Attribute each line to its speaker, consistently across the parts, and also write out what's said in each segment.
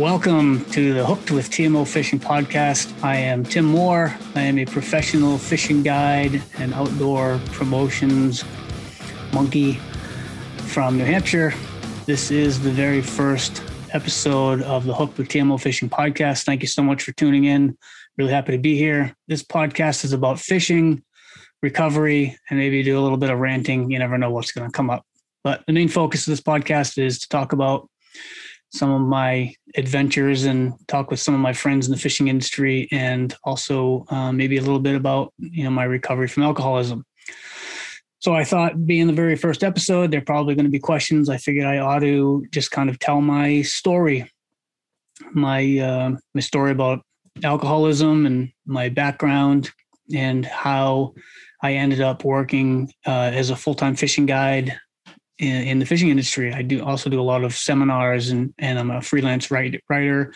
Speaker 1: Welcome to the Hooked with TMO Fishing Podcast. I am Tim Moore. I am a professional fishing guide and outdoor promotions monkey from New Hampshire. This is the very first episode of the Hooked with TMO Fishing Podcast. Thank you so much for tuning in. Really happy to be here. This podcast is about fishing, recovery, and maybe do a little bit of ranting. You never know what's going to come up. But the main focus of this podcast is to talk about some of my adventures and talk with some of my friends in the fishing industry and also uh, maybe a little bit about you know my recovery from alcoholism. So i thought being the very first episode there are probably going to be questions i figured i ought to just kind of tell my story. My uh, my story about alcoholism and my background and how i ended up working uh, as a full-time fishing guide in, the fishing industry. I do also do a lot of seminars and, and I'm a freelance write, writer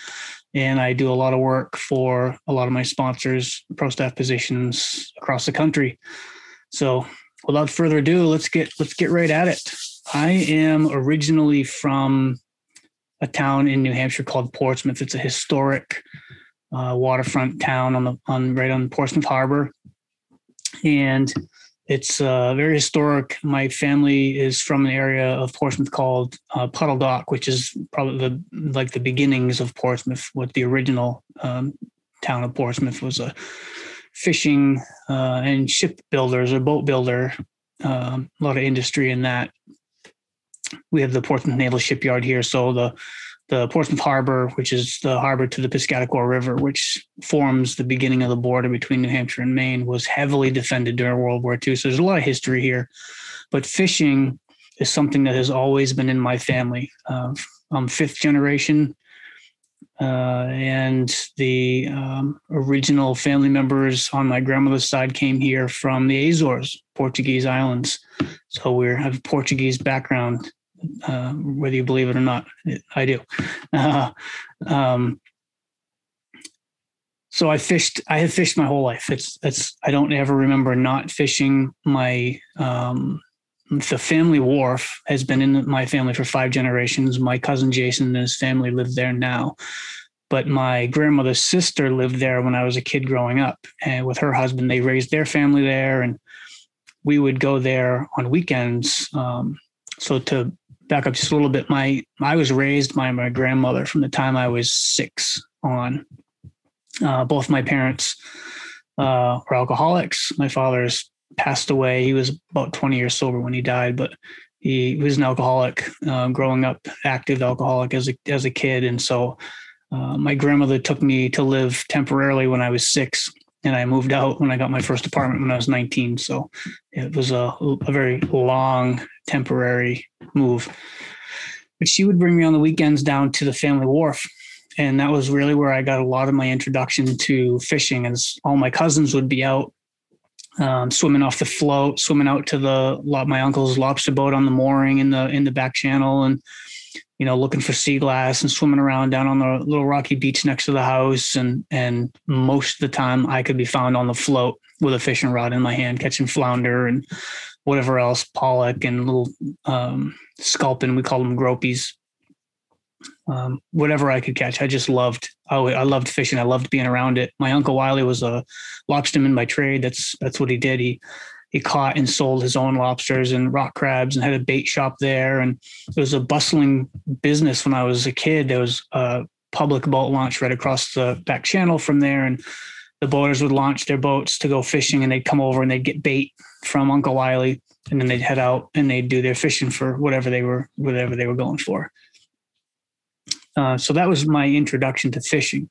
Speaker 1: and I do a lot of work for a lot of my sponsors, pro staff positions across the country. So without further ado, let's get let's get right at it. I am originally from a town in New Hampshire called Portsmouth. It's a historic uh, waterfront town on the on right on Portsmouth Harbor, and it's uh, very historic. My family is from an area of Portsmouth called uh, Puddle Dock, which is probably the like the beginnings of Portsmouth. What the original um, town of Portsmouth was a fishing uh, and ship builders or boat builder. Um, a lot of industry in that. We have the Portsmouth Naval Shipyard here, so the the Portsmouth Harbor, which is the harbor to the Piscataqua River, which forms the beginning of the border between New Hampshire and Maine, was heavily defended during World War II. So there's a lot of history here. But fishing is something that has always been in my family. Uh, I'm fifth generation, uh, and the um, original family members on my grandmother's side came here from the Azores, Portuguese islands. So we have Portuguese background uh, whether you believe it or not. I do. Uh, um, so I fished. I have fished my whole life. It's it's. I don't ever remember not fishing. My um, the family wharf has been in my family for five generations. My cousin Jason and his family live there now, but my grandmother's sister lived there when I was a kid growing up, and with her husband, they raised their family there, and we would go there on weekends. Um, so to back up just a little bit. My I was raised by my grandmother from the time I was six on. Uh, both my parents uh, were alcoholics. My father's passed away. He was about 20 years sober when he died, but he was an alcoholic uh, growing up, active alcoholic as a as a kid, and so. Uh, my grandmother took me to live temporarily when I was six, and I moved out when I got my first apartment when I was 19. So it was a, a very long temporary move. But she would bring me on the weekends down to the family wharf. And that was really where I got a lot of my introduction to fishing, as all my cousins would be out um, swimming off the float, swimming out to the my uncle's lobster boat on the mooring in the in the back channel, and you know looking for sea glass and swimming around down on the little rocky beach next to the house. And and most of the time, I could be found on the float with a fishing rod in my hand, catching flounder and whatever else, pollock and little um, sculpin. We called them gropies. Um, whatever I could catch, I just loved. I, I loved fishing. I loved being around it. My uncle Wiley was a lobsterman by trade. That's that's what he did. He he caught and sold his own lobsters and rock crabs and had a bait shop there. And it was a bustling business when I was a kid. There was a public boat launch right across the back channel from there, and the boaters would launch their boats to go fishing, and they'd come over and they'd get bait from Uncle Wiley, and then they'd head out and they'd do their fishing for whatever they were whatever they were going for. Uh, so that was my introduction to fishing.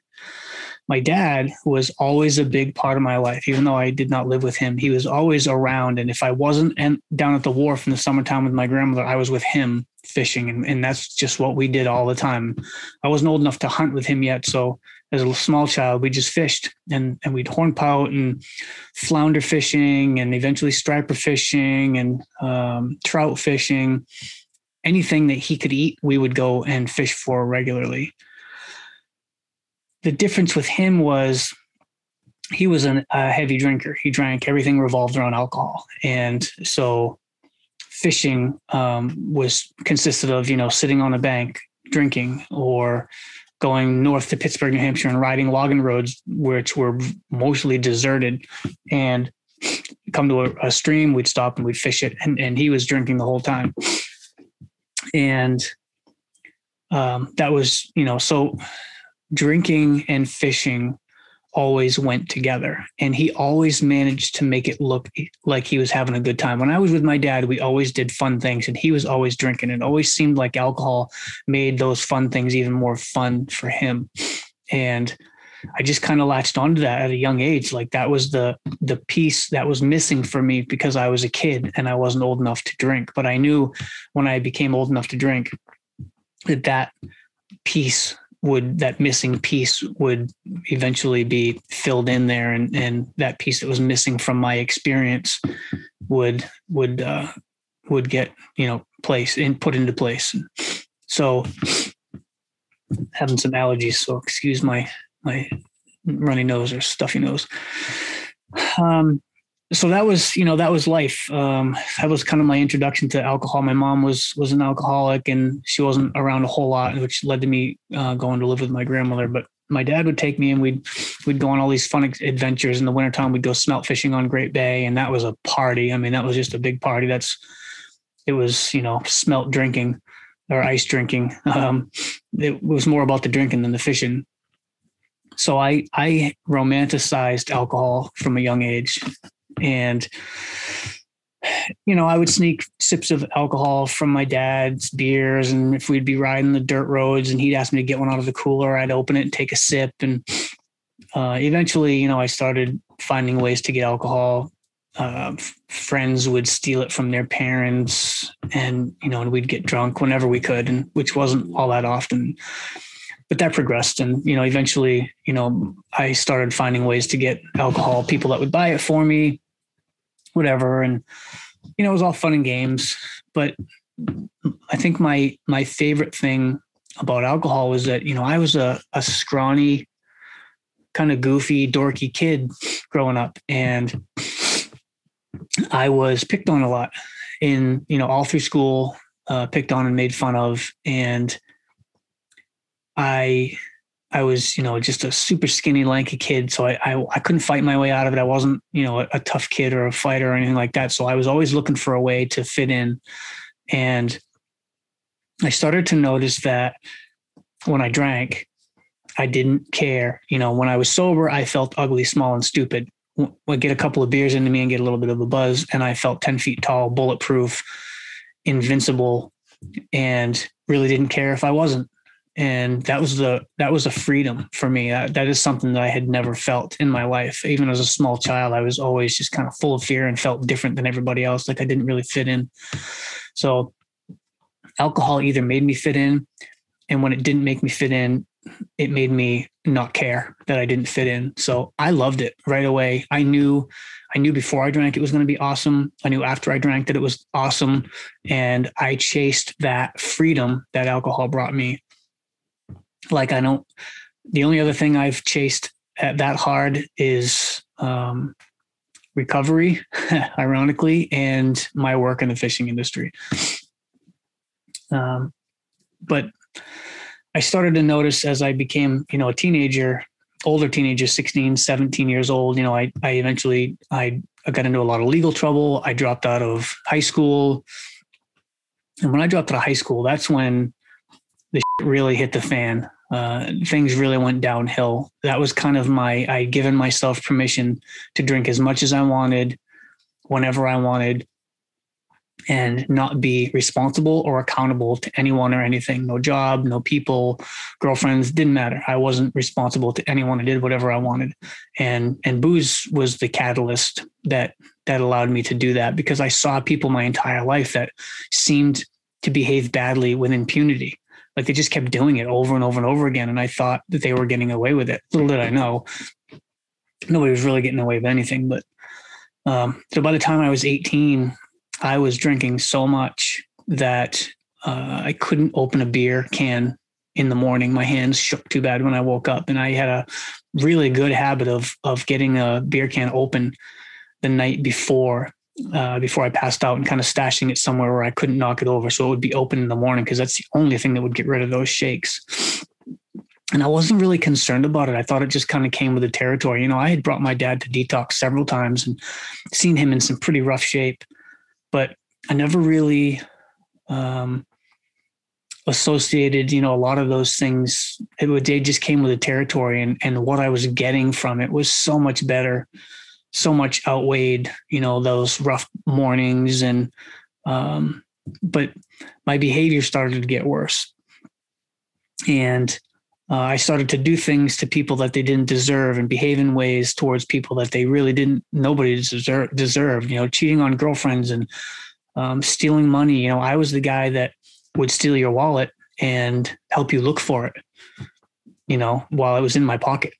Speaker 1: My dad was always a big part of my life, even though I did not live with him. He was always around, and if I wasn't down at the wharf in the summertime with my grandmother, I was with him fishing, and, and that's just what we did all the time. I wasn't old enough to hunt with him yet, so as a small child, we just fished and, and we'd hornpout and flounder fishing and eventually striper fishing and um, trout fishing. Anything that he could eat, we would go and fish for regularly. The difference with him was he was an, a heavy drinker. He drank everything revolved around alcohol. And so fishing um, was consisted of, you know, sitting on a bank drinking or going north to Pittsburg, New Hampshire, and riding logging roads, which were mostly deserted, and come to a, a stream. We'd stop and we'd fish it, and, and he was drinking the whole time. And um, that was, you know, so drinking and fishing always went together and he always managed to make it look like he was having a good time. When i was with my dad we always did fun things and he was always drinking it always seemed like alcohol made those fun things even more fun for him. And i just kind of latched onto that at a young age. Like that was the the piece that was missing for me because i was a kid and i wasn't old enough to drink. But i knew when i became old enough to drink that that piece would that missing piece would eventually be filled in there and and that piece that was missing from my experience would would uh would get you know place and put into place. So having some allergies so excuse my my runny nose or stuffy nose. Um so that was you know that was life. Um, that was kind of my introduction to alcohol. My mom was was an alcoholic and she wasn't around a whole lot which led to me uh, going to live with my grandmother. But my dad would take me and we'd we'd go on all these fun adventures in the wintertime. We'd go smelt fishing on great bay and that was a party. I mean that was just a big party. That's it was you know smelt drinking or ice drinking. Um, it was more about the drinking than the fishing. So i i romanticized alcohol from a young age and you know, I would sneak sips of alcohol from my dad's beers. And if we'd be riding the dirt roads and he'd ask me to get one out of the cooler, I'd open it and take a sip. And uh, eventually, you know, I started finding ways to get alcohol. Uh, friends would steal it from their parents and, you know, and we'd get drunk whenever we could, and which wasn't all that often. But that progressed. And, you know, eventually, you know, I started finding ways to get alcohol, people that would buy it for me whatever. And, you know, it was all fun and games. But I think my my favorite thing about alcohol was that, you know, I was a, a scrawny, kind of goofy, dorky kid growing up. And I was picked on a lot in, you know, all through school, uh, picked on and made fun of. And I I was, you know, just a super skinny, lanky kid. So I, I, I couldn't fight my way out of it. I wasn't, you know, a, a, tough kid or a fighter or anything like that. So I was always looking for a way to fit in. And I started to notice that when I drank, I didn't care. You know, when I was sober, I felt ugly, small, and stupid. Would get a couple of beers into me and get a little bit of a buzz, and I felt 10 feet tall, bulletproof, invincible, and really didn't care if I wasn't and that was the that was a freedom for me. That, that is something that i had never felt in my life. Even as a small child i was always just kind of full of fear and felt different than everybody else. Like i didn't really fit in. So alcohol either made me fit in and when it didn't make me fit in it made me not care that i didn't fit in. So i loved it right away. I knew i knew before i drank it was going to be awesome. I knew after i drank that it was awesome. And i chased that freedom that alcohol brought me like I don't. The only other thing I've chased at that hard is um, recovery, ironically, and my work in the fishing industry. Um, but I started to notice as I became, you know, a teenager, older teenager, 16, 17 years old, you know, I, I eventually, I, I got into a lot of legal trouble. I dropped out of high school. And when I dropped out of high school, that's when the really hit the fan. Uh, things really went downhill. That was kind of my, I'd given myself permission to drink as much as I wanted, whenever I wanted, and not be responsible or accountable to anyone or anything. No job, no people, girlfriends, didn't matter. I wasn't responsible to anyone. I did whatever I wanted. And and booze was the catalyst that that allowed me to do that because I saw people my entire life that seemed to behave badly with impunity like they just kept doing it over and over and over again. And I thought that they were getting away with it. Little did I know, nobody was really getting away with anything. But um, so by the time I was 18, I was drinking so much that uh, I couldn't open a beer can in the morning. My hands shook too bad when I woke up, and I had a really good habit of of getting a beer can open the night before uh, before I passed out and kind of stashing it somewhere where I couldn't knock it over. So it would be open in the morning because that's the only thing that would get rid of those shakes. and I wasn't really concerned about it. I thought it just kind of came with the territory. You know, I had brought my dad to detox several times and seen him in some pretty rough shape, but I never really um, associated, you know, a lot of those things. It would they just came with the territory, and and what I was getting from it was so much better, so much outweighed, you know, those rough mornings and. Um, but my behavior started to get worse, and uh, I started to do things to people that they didn't deserve and behave in ways towards people that they really didn't, nobody deserve, deserved, you know, cheating on girlfriends and um, stealing money. You know, I was the guy that would steal your wallet and help you look for it, you know, while it was in my pocket.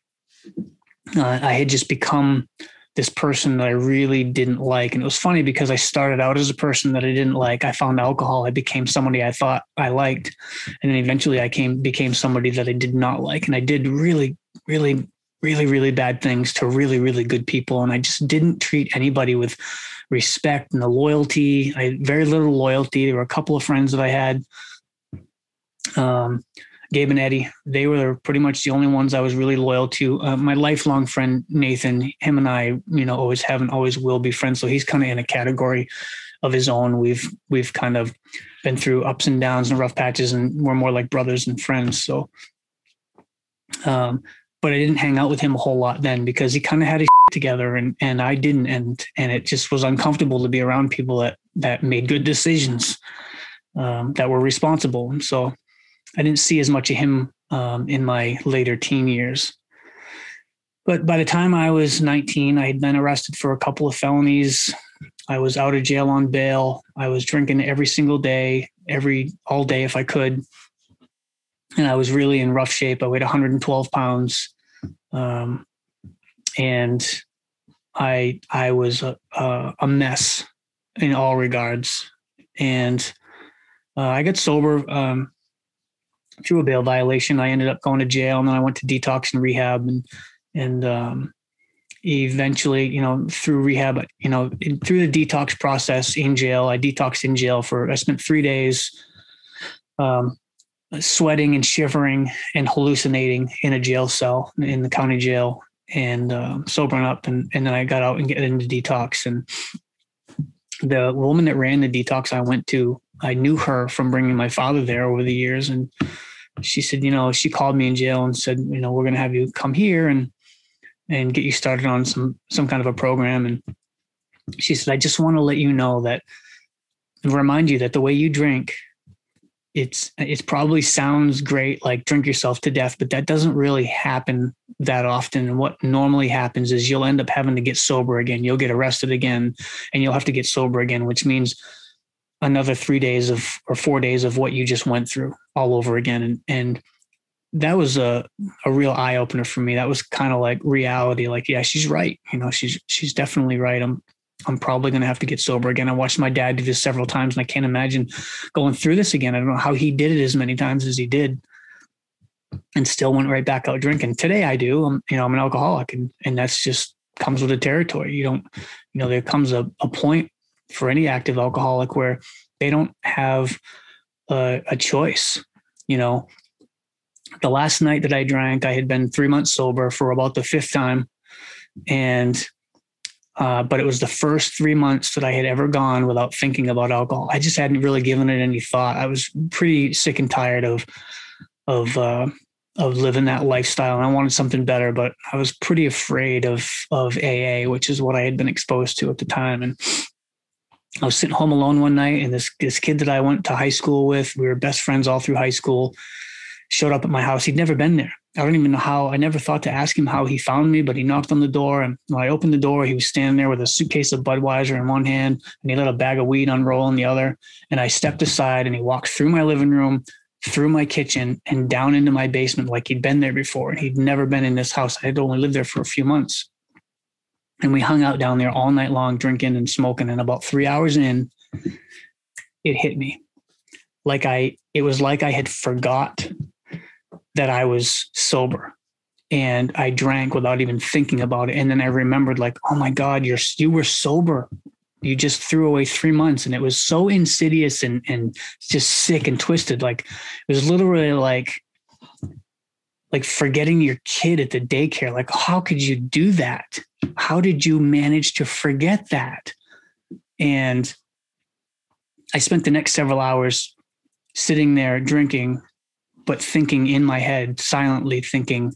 Speaker 1: Uh, I had just become this person that I really didn't like. And it was funny because I started out as a person that I didn't like. I found alcohol. I became somebody I thought I liked. And then eventually I came became somebody that I did not like. And I did really, really, really, really bad things to really, really good people. And I just didn't treat anybody with respect and the loyalty. I had very little loyalty. There were a couple of friends that I had. Um, Gabe and Eddie, they were pretty much the only ones I was really loyal to. Uh, my lifelong friend Nathan, him and I, you know, always haven't, always will be friends. So he's kind of in a category of his own. We've we've kind of been through ups and downs and rough patches, and we're more like brothers and friends. So, um, but I didn't hang out with him a whole lot then because he kind of had his together, and and I didn't, and and it just was uncomfortable to be around people that that made good decisions, um, that were responsible. And so I didn't see as much of him um, in my later teen years. But by the time I was 19, I had been arrested for a couple of felonies. I was out of jail on bail. I was drinking every single day, every all day if I could. And I was really in rough shape. I weighed 112 pounds. Um, and I I was a, a, mess in all regards. And uh, I got sober um, through a bail violation. I ended up going to jail, and then I went to detox and rehab, and and um, eventually, you know, through rehab, you know, in, through the detox process in jail, I detoxed in jail for I spent three days. Um, sweating and shivering and hallucinating in a jail cell in the county jail and uh, sobering up and, and then i got out and get into detox and the woman that ran the detox i went to I knew her from bringing my father there over the years. And she said, you know, she called me in jail and said, you know, we're going to have you come here and, and get you started on some, some kind of a program. And she said, I just want to let you know that remind you that the way you drink, it's, it probably sounds great, like drink yourself to death, but that doesn't really happen that often. And what normally happens is you'll end up having to get sober again. You'll get arrested again and you'll have to get sober again, which means another three days of or four days of what you just went through all over again. And and that was a, a real eye opener for me. That was kind of like reality like yeah she's right. You know she's she's definitely right. I'm i'm probably going to have to get sober again. I watched my dad do this several times and i can't imagine going through this again. I don't know how he did it as many times as he did and still went right back out drinking. Today i do. I'm you know i'm an alcoholic and and that's just comes with the territory. You don't you know there comes a, a point for any active alcoholic where they don't have a, a choice. You know, the last night that I drank, I had been three months sober for about the fifth time. And, uh, but it was the first three months that I had ever gone without thinking about alcohol. I just hadn't really given it any thought. I was pretty sick and tired of, of, uh, of living that lifestyle and I wanted something better, but I was pretty afraid of, of AA, which is what I had been exposed to at the time. And I was sitting home alone one night, and this this kid that I went to high school with, we were best friends all through high school, showed up at my house. He'd never been there. I don't even know how. I never thought to ask him how he found me, but he knocked on the door, and when I opened the door, he was standing there with a suitcase of Budweiser in one hand, and he let a bag of weed unroll in the other. And I stepped aside, and he walked through my living room, through my kitchen, and down into my basement like he'd been there before. And he'd never been in this house. I had only lived there for a few months and we hung out down there all night long drinking and smoking and about three hours in it hit me. Like i it was like i had forgot that i was sober and i drank without even thinking about it. And then i remembered like oh my god you're you were sober. You just threw away three months and it was so insidious and and just sick and twisted. Like it was literally like like forgetting your kid at the daycare. Like, how could you do that? How did you manage to forget that? And I spent the next several hours sitting there drinking, but thinking in my head, silently thinking,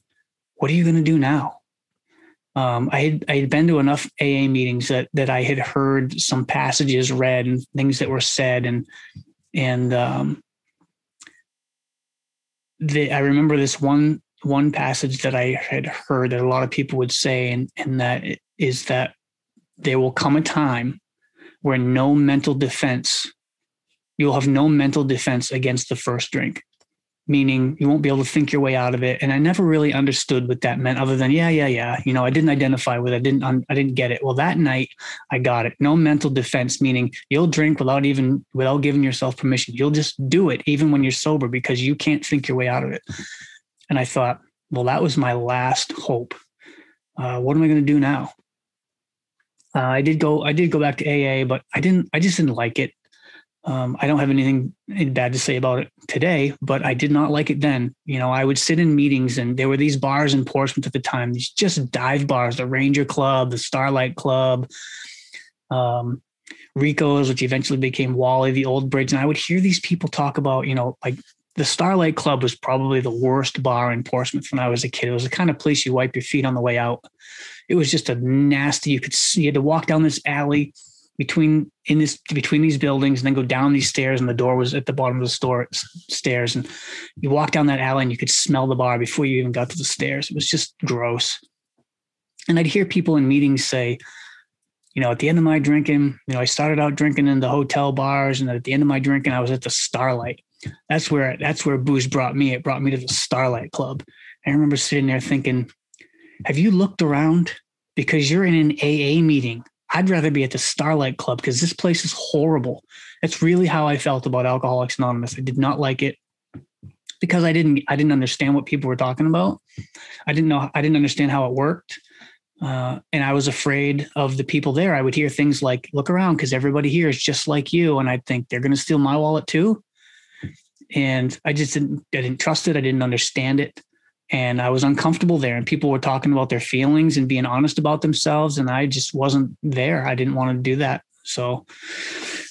Speaker 1: what are you going to do now? Um, I had I had been to enough AA meetings that that I had heard some passages read and things that were said and and um, the, I remember this one one passage that I had heard that a lot of people would say, and and that is that there will come a time where no mental defense, you'll have no mental defense against the first drink meaning you won't be able to think your way out of it. And I never really understood what that meant other than, yeah, yeah, yeah. You know, I didn't identify with it. I didn't, I didn't get it. Well, that night I got it. No mental defense, meaning you'll drink without even, without giving yourself permission. You'll just do it even when you're sober because you can't think your way out of it. And I thought, well, that was my last hope. Uh, what am I going to do now? Uh, I did go, I did go back to AA, but I didn't, I just didn't like it. Um, I don't have anything bad to say about it today, but I did not like it then. You know, I would sit in meetings and there were these bars in Portsmouth at the time, these just dive bars, the Ranger Club, the Starlight Club, um, Rico's, which eventually became Wally, the Old Bridge. And I would hear these people talk about, you know, like the Starlight Club was probably the worst bar in Portsmouth when I was a kid. It was the kind of place you wipe your feet on the way out. It was just a nasty, you could see, you had to walk down this alley between in this between these buildings and then go down these stairs and the door was at the bottom of the store stairs and you walk down that alley and you could smell the bar before you even got to the stairs it was just gross and i'd hear people in meetings say you know at the end of my drinking you know i started out drinking in the hotel bars and at the end of my drinking i was at the starlight that's where that's where booze brought me it brought me to the starlight club i remember sitting there thinking have you looked around because you're in an aa meeting I'd rather be at the Starlight Club because this place is horrible. That's really how I felt about Alcoholics Anonymous. I did not like it because I didn't I didn't understand what people were talking about. I didn't know I didn't understand how it worked. Uh, and I was afraid of the people there. I would hear things like, look around because everybody here is just like you. And I'd think they're going to steal my wallet too. And I just didn't, I didn't trust it. I didn't understand it and I was uncomfortable there. And people were talking about their feelings and being honest about themselves, and I just wasn't there. I didn't want to do that. So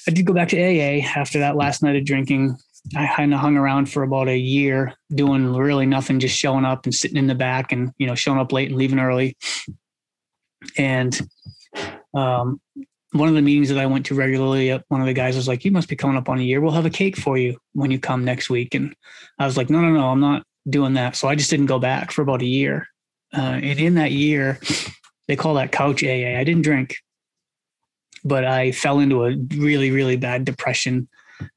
Speaker 1: I did go back to AA after that last night of drinking. I kind of hung around for about a year doing really nothing, just showing up and sitting in the back and, you know, showing up late and leaving early. And um, one of the meetings that I went to regularly, uh, one of the guys was like, "You must be coming up on a year. We'll have a cake for you when you come next week." And I was like, "No, no, no, I'm not doing that. So I just didn't go back for about a year. Uh, and in that year, they call that couch AA. I didn't drink, but I fell into a really, really bad depression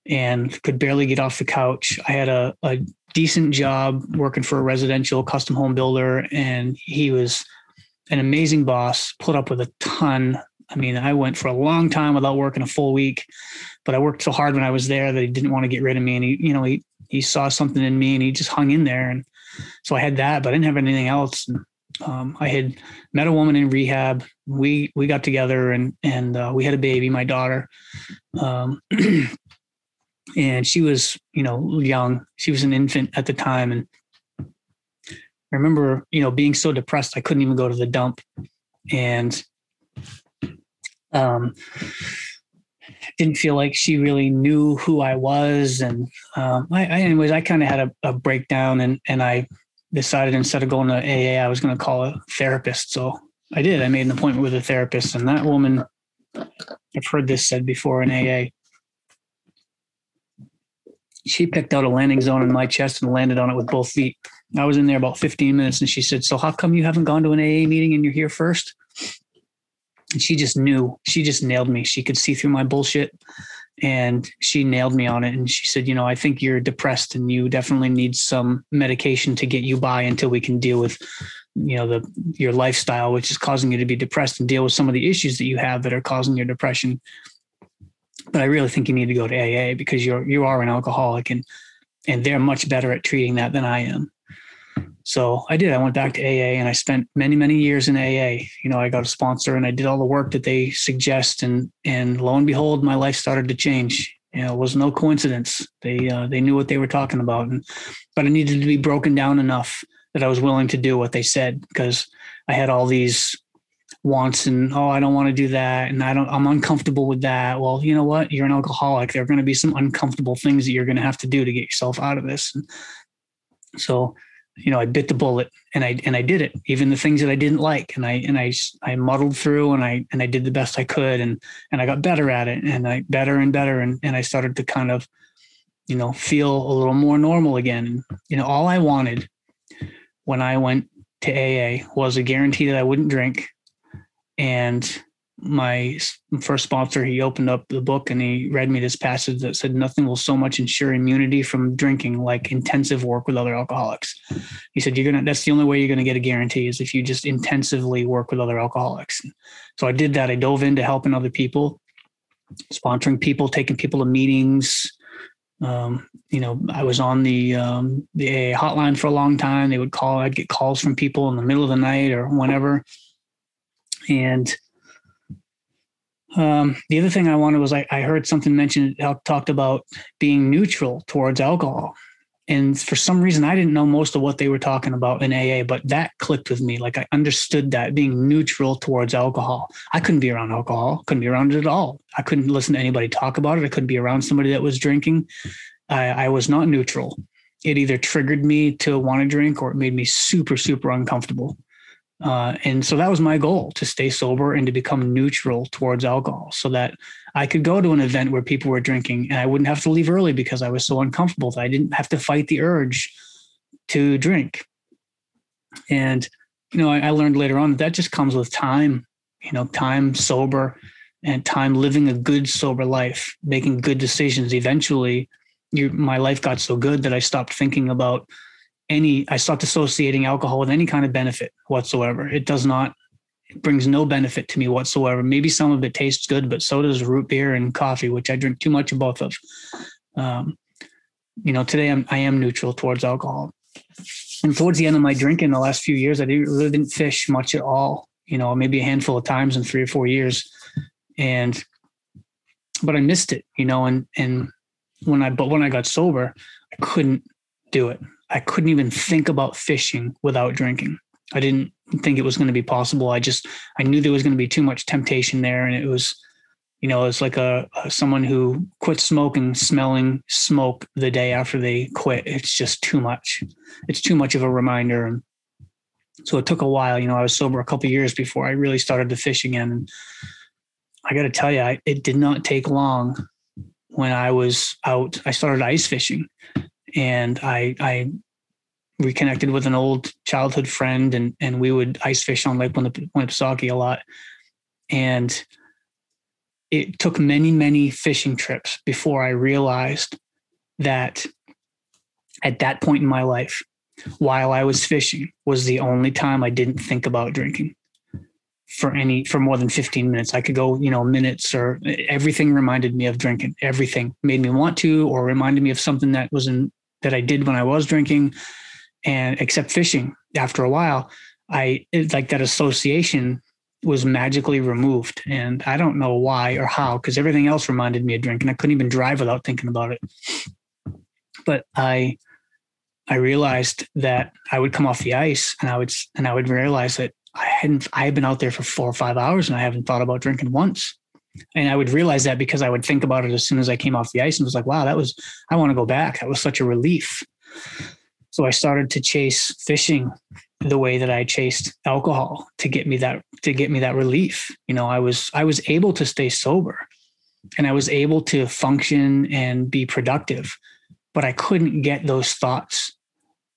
Speaker 1: and could barely get off the couch. I had a, a decent job working for a residential custom home builder, and he was an amazing boss, put up with a ton. I mean, I went for a long time without working a full week, but I worked so hard when I was there that he didn't want to get rid of me. And he, you know, he he saw something in me and he just hung in there. And so I had that, but I didn't have anything else. And, um, I had met a woman in rehab. We we got together and and uh, we had a baby, my daughter, um, and she was you know young. She was an infant at the time, and I remember you know being so depressed I couldn't even go to the dump, and um, didn't feel like she really knew who I was. And um, I, I, anyways, I kind of had a, a, breakdown and, and I decided instead of going to AA, I was going to call a therapist. So I did. I made an appointment with a therapist, and that woman, I've heard this said before in AA. She picked out a landing zone in my chest and landed on it with both feet. I was in there about 15 minutes and she said, So, how come you haven't gone to an AA meeting and you're here first? And she just knew she just nailed me. She could see through my bullshit and she nailed me on it and she said you know i think you're depressed and you definitely need some medication to get you by until we can deal with you know the your lifestyle which is causing you to be depressed and deal with some of the issues that you have that are causing your depression. But i really think you need to go to aa because you're you are an alcoholic and and they're much better at treating that than i am so I did. I went back to AA and I spent many, many years in AA. You know, I got a sponsor and I did all the work that they suggest, and and lo and behold, my life started to change. You know, it was no coincidence. They uh, they knew what they were talking about, and but I needed to be broken down enough that I was willing to do what they said because I had all these wants and oh I don't want to do that and I don't I'm uncomfortable with that. Well, you know what? You're an alcoholic. There are going to be some uncomfortable things that you're going to have to do to get yourself out of this. And so, you know, I bit the bullet and I and I did it. Even the things that I didn't like and I and I I muddled through and I and I did the best I could and and I got better at it and I better and better and and I started to kind of you know feel a little more normal again. You know, all I wanted when I went to AA was a guarantee that I wouldn't drink and my first sponsor, he opened up the book and he read me this passage that said, Nothing will so much ensure immunity from drinking like intensive work with other alcoholics. He said, You're gonna, that's the only way you're going to get a guarantee is if you just intensively work with other alcoholics. So I did that. I dove into helping other people, sponsoring people, taking people to meetings. Um, you know, I was on the um, the AA hotline for a long time. They would call, I'd get calls from people in the middle of the night or whenever and um, the other thing I wanted was I, I heard something mentioned, talked about being neutral towards alcohol. And for some reason, I didn't know most of what they were talking about in AA, but that clicked with me. Like I understood that being neutral towards alcohol. I couldn't be around alcohol, couldn't be around it at all. I couldn't listen to anybody talk about it. I couldn't be around somebody that was drinking. I, I was not neutral. It either triggered me to want to drink or it made me super, super uncomfortable. Uh, and so that was my goal to stay sober and to become neutral towards alcohol so that I could go to an event where people were drinking and I wouldn't have to leave early because I was so uncomfortable that I didn't have to fight the urge to drink. And, you know, I, I learned later on that that just comes with time, you know, time sober and time living a good sober life, making good decisions. Eventually, you, my life got so good that I stopped thinking about any i stopped associating alcohol with any kind of benefit whatsoever. It does not it brings no benefit to me whatsoever. Maybe some of it tastes good but so does root beer and coffee which i drink too much of both of. Um, you know today I'm, i am neutral towards alcohol. And towards the end of my drinking the last few years i didn't, really didn't fish much at all you know maybe a handful of times in three or four years. And but i missed it you know and and when i but when i got sober i couldn't do it I couldn't even think about fishing without drinking. I didn't think it was going to be possible. I just I knew there was going to be too much temptation there, and it was, you know, it's like a, a someone who quit smoking, smelling smoke the day after they quit. It's just too much. It's too much of a reminder, and so it took a while. You know, I was sober a couple years before I really started to fish again. And I got to tell you, I, it did not take long when I was out. I started ice fishing and I I reconnected with an old childhood friend, and and we would ice fish on Lake Winnipesaukee a lot, and it took many many fishing trips before I realized that at that point in my life, while I was fishing, was the only time I didn't think about drinking. For any for more than 15 minutes. I could go you know minutes or everything reminded me of drinking. Everything made me want to or reminded me of something that was in that I did when I was drinking, and except fishing. After a while, I like that association was magically removed, and I don't know why or how, because everything else reminded me of drinking. I couldn't even drive without thinking about it. But I, I realized that I would come off the ice, and I would and I would realize that I hadn't. I had been out there for four or five hours, and I haven't thought about drinking once and I would realize that because I would think about it as soon as I came off the ice and was like, wow, that was, I want to go back. That was such a relief. So I started to chase fishing the way that I chased alcohol to get me that, to get me that relief. You know, I was, I was able to stay sober and I was able to function and be productive, but I couldn't get those thoughts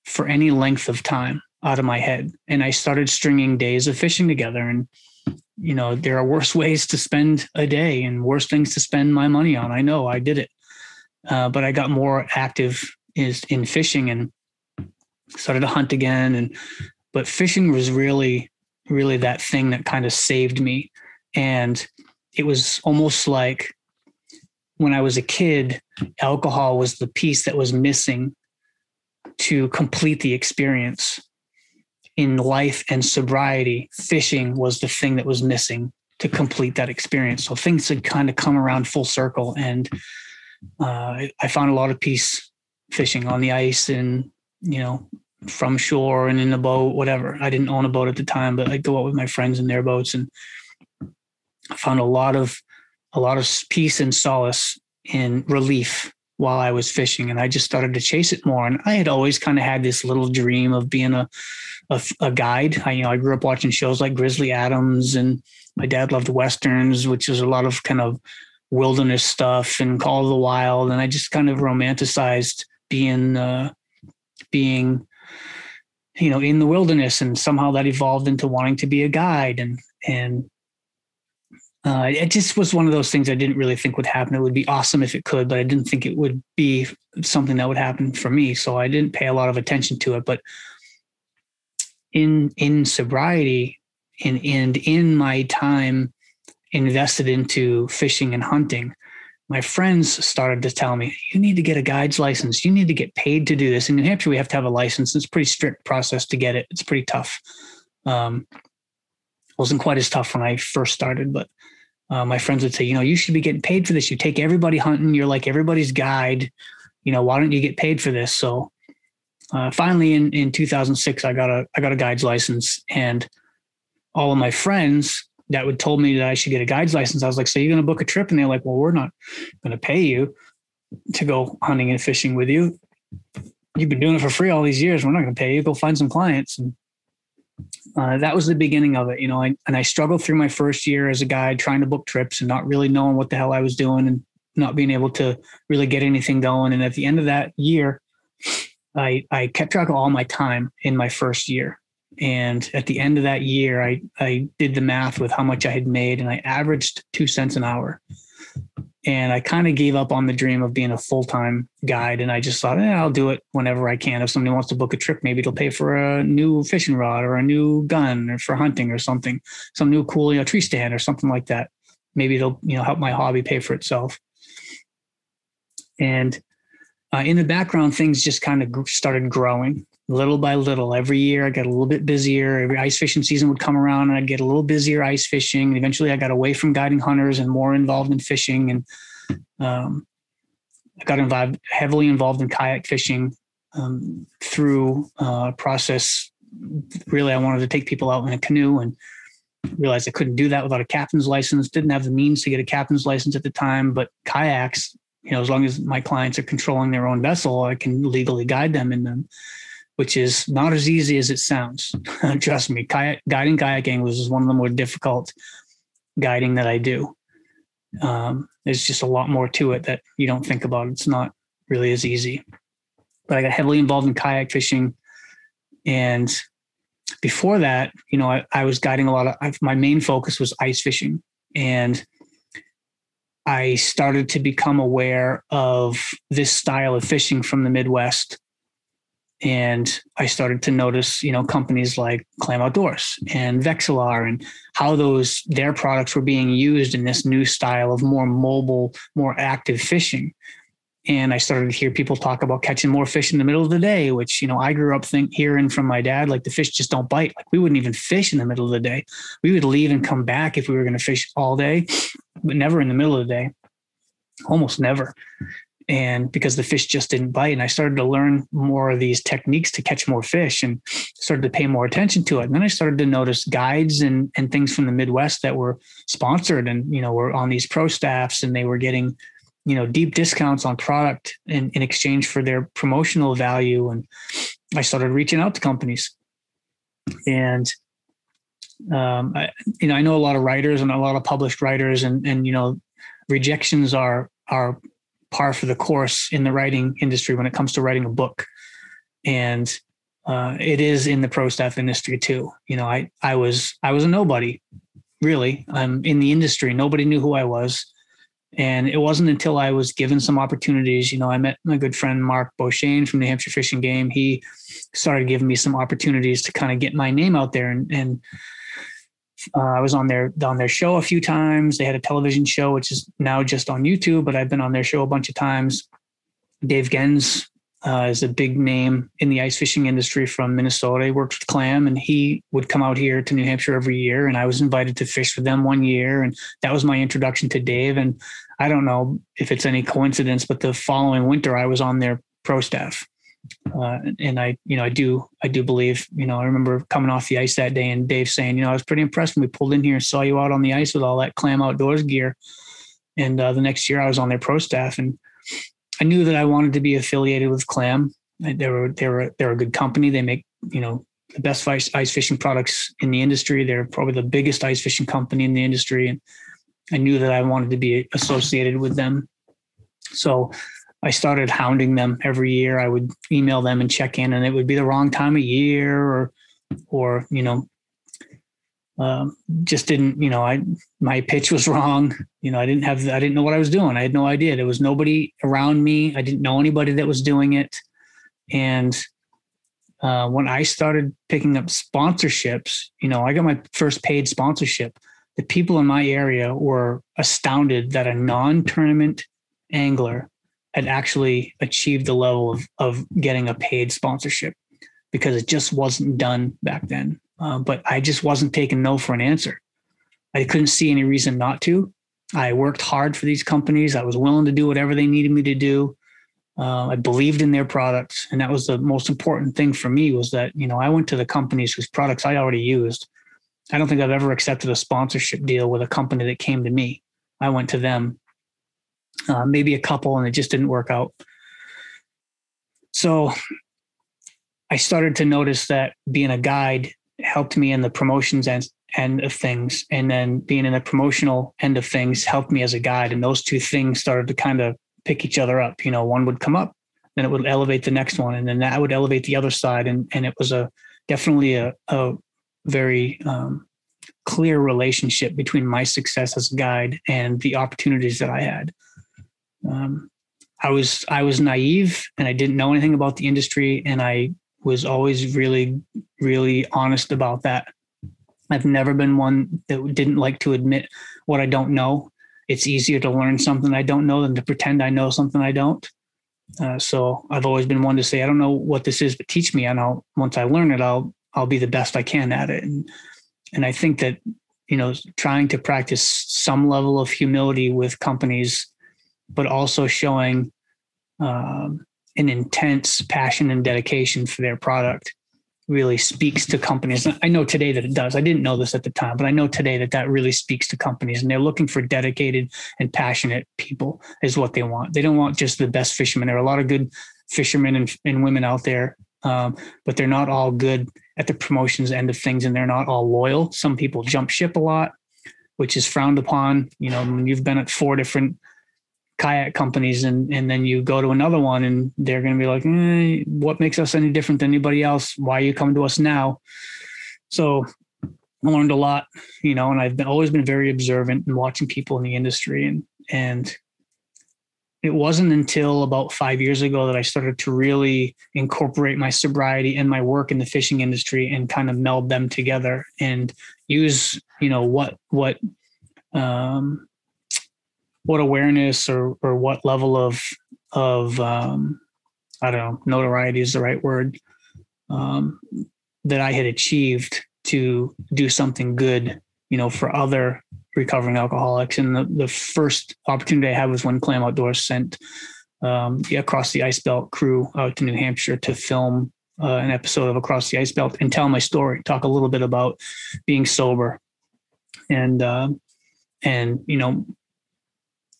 Speaker 1: for any length of time out of my head. And I started stringing days of fishing together and you know, there are worse ways to spend a day and worse things to spend my money on. I know I did it. Uh, but I got more active is in fishing and started to hunt again. And, but fishing was really, really that thing that kind of saved me. And it was almost like when I was a kid, alcohol was the piece that was missing to complete the experience in life and sobriety, fishing was the thing that was missing to complete that experience. So things had kind of come around full circle, and uh, I found a lot of peace fishing on the ice, and you know, from shore and in a boat, whatever. I didn't own a boat at the time, but I'd go out with my friends in their boats and I found a lot of a lot of peace and solace and relief while I was fishing. And I just started to chase it more. And I had always kind of had this little dream of being a, a, a guide. I, you know, I grew up watching shows like Grizzly Adams and my dad loved Westerns, which is a lot of kind of wilderness stuff and Call of the Wild. And I just kind of romanticized being, uh, being, you know, in the wilderness. And somehow that evolved into wanting to be a guide. And, and uh, it just was one of those things I didn't really think would happen. It would be awesome if it could, but I didn't think it would be something that would happen for me. So I didn't pay a lot of attention to it. But in in sobriety and and in my time invested into fishing and hunting, my friends started to tell me, "You need to get a guide's license. You need to get paid to do this." In New Hampshire, we have to have a license. It's a pretty strict process to get it. It's pretty tough. Um, wasn't quite as tough when I first started, but uh, my friends would say, you know, you should be getting paid for this. You take everybody hunting. You're like everybody's guide. You know, why don't you get paid for this? So uh, finally, in in 2006, I got a I got a guide's license, and all of my friends that would told me that I should get a guide's license. I was like, so you're going to book a trip? And they're like, well, we're not going to pay you to go hunting and fishing with you. You've been doing it for free all these years. We're not going to pay you. Go find some clients. And uh, that was the beginning of it, you know. I, and I struggled through my first year as a guide, trying to book trips and not really knowing what the hell I was doing and not being able to really get anything going. And at the end of that year, I I kept track of all my time in my first year. And at the end of that year, I I did the math with how much I had made, and I averaged two cents an hour and I kind of gave up on the dream of being a full time guide. And I just thought, eh, I'll do it whenever I can. If somebody wants to book a trip, maybe it'll pay for a new fishing rod or a new gun or for hunting or something, some new cool you know, tree stand or something like that. Maybe it'll you know help my hobby pay for itself. And uh, in the background, things just kind of started growing little by little. Every year, I got a little bit busier. Every ice fishing season would come around, and I'd get a little busier ice fishing. Eventually, I got away from guiding hunters and more involved in fishing. And um, I got involved, heavily involved in kayak fishing um, through uh, a process. Really, I wanted to take people out in a canoe and realized I couldn't do that without a captain's license. Didn't have the means to get a captain's license at the time, but kayaks, you know, as long as my clients are controlling their own vessel, I can legally guide them in them which is not as easy as it sounds. Trust me, kayak, guiding kayaking was one of the more difficult guiding that I do. Um, there's just a lot more to it that you don't think about. It's not really as easy. But I got heavily involved in kayak fishing. And before that, you know, I, I was guiding a lot of I, my main focus was ice fishing. And I started to become aware of this style of fishing from the Midwest and I started to notice, you know, companies like Clam Outdoors and Vexilar and how those their products were being used in this new style of more mobile, more active fishing. And I started to hear people talk about catching more fish in the middle of the day, which you know I grew up think hearing from my dad, like the fish just don't bite. Like we wouldn't even fish in the middle of the day. We would leave and come back if we were going to fish all day, but never in the middle of the day. Almost never and because the fish just didn't bite and i started to learn more of these techniques to catch more fish and started to pay more attention to it. And then i started to notice guides and, and things from the midwest that were sponsored and you know were on these pro staffs and they were getting you know deep discounts on product in, in exchange for their promotional value. And i started reaching out to companies. And um, I, you know i know a lot of writers and a lot of published writers and and you know rejections are are par for the course in the writing industry when it comes to writing a book. And uh, it is in the pro staff industry too. You know, I I was I was a nobody, really. I'm in the industry. Nobody knew who I was, and it wasn't until I was given some opportunities. You know, I met my good friend Mark Beauchesne from the Hampshire Fish and Game. He started giving me some opportunities to kind of get my name out there, and and uh, I was on their on their show a few times. They had a television show, which is now just on YouTube, but I've been on their show a bunch of times. Dave Genz uh, is a big name in the ice fishing industry from Minnesota. He worked with Clam, and he would come out here to New Hampshire every year. And I was invited to fish with them one year, and that was my introduction to Dave. And I don't know if it's any coincidence, but the following winter I was on their pro staff, Uh, and I, you know, I do, I do believe, you know, I remember coming off the ice that day and Dave saying, you know, I was pretty impressed when we pulled in here and saw you out on the ice with all that clam outdoors gear. And uh, the next year I was on their pro staff and I knew that I wanted to be affiliated with clam. They were, they were, they're a good company. They make, you know, the best ice, ice fishing products in the industry. They're probably the biggest ice fishing company in the industry. And I knew that I wanted to be associated with them. So I started hounding them every year. I would email them and check in, and it would be the wrong time of year, or, or you know, um, just didn't. You know, I my pitch was wrong. You know, I didn't have. I didn't know what I was doing. I had no idea. There was nobody around me. I didn't know anybody that was doing it, and uh, when I started picking up sponsorships, you know, I got my first paid sponsorship. The people in my area were astounded that a non-tournament angler had actually achieved the level of, of getting a paid sponsorship because it just wasn't done back then. Uh, but I just wasn't taking no for an answer. I couldn't see any reason not to. I worked hard for these companies. I was willing to do whatever they needed me to do. Uh, I believed in their products, and that was the most important thing for me. Was that you know I went to the companies whose products I already used. I don't think I've ever accepted a sponsorship deal with a company that came to me. I went to them uh, maybe a couple, and it just didn't work out. So I started to notice that being a guide helped me in the promotions end, end of things. And then being in the promotional end of things helped me as a guide. And those two things started to kind of pick each other up. You know, one would come up, then it would elevate the next one, and then that would elevate the other side. And and it was a definitely a, a very um, clear relationship between my success as a guide and the opportunities that I had. Um, I was I was naive and I didn't know anything about the industry, and I was always really really honest about that. I've never been one that didn't like to admit what I don't know. It's easier to learn something I don't know than to pretend I know something I don't. Uh, so I've always been one to say I don't know what this is, but teach me, and I'll once I learn it, I'll I'll be the best I can at it. And and I think that you know trying to practice some level of humility with companies but also showing um, an intense passion and dedication for their product really speaks to companies. I know today that it does. I didn't know this at the time, but I know today that that really speaks to companies and they're looking for dedicated and passionate people is what they want. They don't want just the best fishermen. There are a lot of good fishermen and, and women out there, um, but they're not all good at the promotions end of things and they're not all loyal. Some people jump ship a lot, which is frowned upon. You know, you've been at four different kayak companies and and then you go to another one and they're going to be like eh, what makes us any different than anybody else? Why are you coming to us now? So i learned a lot you know and i've been always been very observant and watching people in the industry and and it wasn't until about five years ago that I started to really incorporate my sobriety and my work in the fishing industry and kind of meld them together and use, you know, what what um, what awareness or or what level of of um, I don't know notoriety is the right word um, that I had achieved to do something good, you know, for other recovering alcoholics. And the, the first opportunity I had was when Clam Outdoors sent um, the Across the Ice Belt crew out to New Hampshire to film uh, an episode of Across the Ice Belt and tell my story, talk a little bit about being sober, and uh, and you know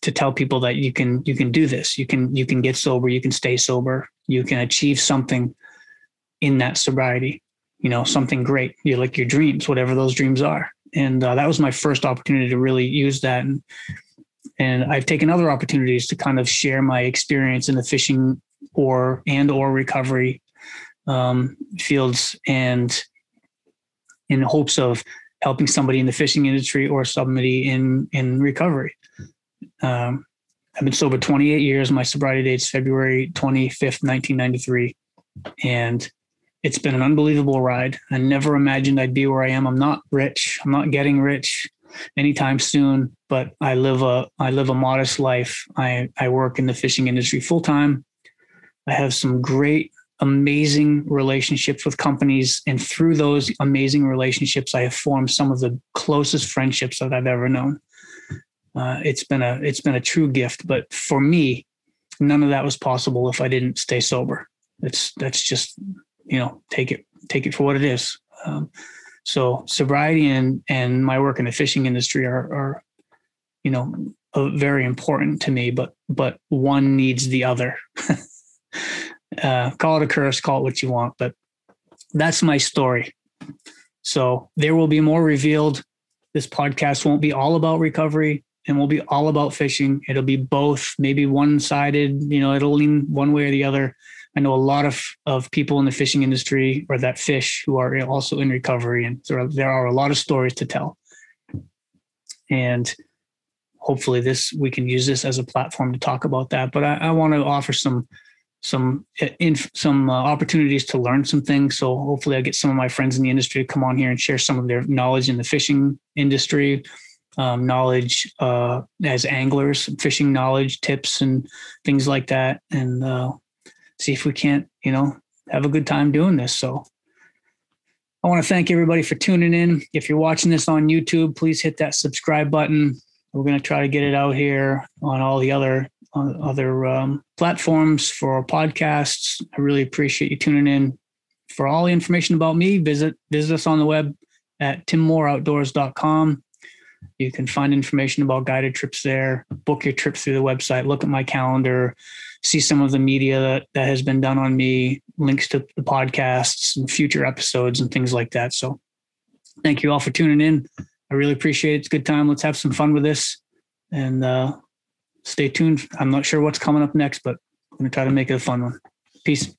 Speaker 1: to tell people that you can you can do this. You can you can get sober. You can stay sober. You can achieve something in that sobriety you know something great. You like your dreams whatever those dreams are. And uh, that was my first opportunity to really use that. And and I've taken other opportunities to kind of share my experience in the fishing or and or recovery um, fields and in hopes of helping somebody in the fishing industry or somebody in in recovery um, I've been sober 28 years. My sobriety date is February 25th, 1993. And it's been an unbelievable ride. I never imagined I'd be where I am. I'm not rich. I'm not getting rich anytime soon, but I live a I live a modest life. I, I work in the fishing industry full time. I have some great, amazing relationships with companies. And through those amazing relationships, I have formed some of the closest friendships that I've ever known uh, it's been a it's been a true gift. But for me, none of that was possible if I didn't stay sober. it's that's just you know take it take it for what it is. Um, so sobriety and and my work in the fishing industry are are you know uh, very important to me, but but one needs the other. uh, call it a curse, call it what you want, but that's my story. So there will be more revealed. This podcast won't be all about recovery and we'll be all about fishing. It'll be both, maybe one sided, you know, it'll lean one way or the other. I know a lot of, of people in the fishing industry or that fish who are also in recovery, and there are, there are a lot of stories to tell. And hopefully, this we can use this as a platform to talk about that. But I, I want to offer some some uh, in, some uh, opportunities to learn some things. So hopefully, I get some of my friends in the industry to come on here and share some of their knowledge in the fishing industry, um, knowledge uh, as anglers, fishing knowledge, tips, and things like that, and uh, see if we can't, you know, have a good time doing this. So. I want to thank everybody for tuning in. If you're watching this on YouTube, please hit that subscribe button. We're going to try to get it out here on all the other on other um, platforms for our podcasts. I really appreciate you tuning in. For all the information about me, visit visit us on the web at timmooreoutdoors.com. You can find information about guided trips there, book your trip through the website, look at my calendar, see some of the media that, that has been done on me, links to the podcasts and future episodes and things like that. So thank you all for tuning in. I really appreciate it. It's a good time. Let's have some fun with this. And uh, stay tuned. I'm not sure what's coming up next, but I'm going to try to make it a fun one. Peace.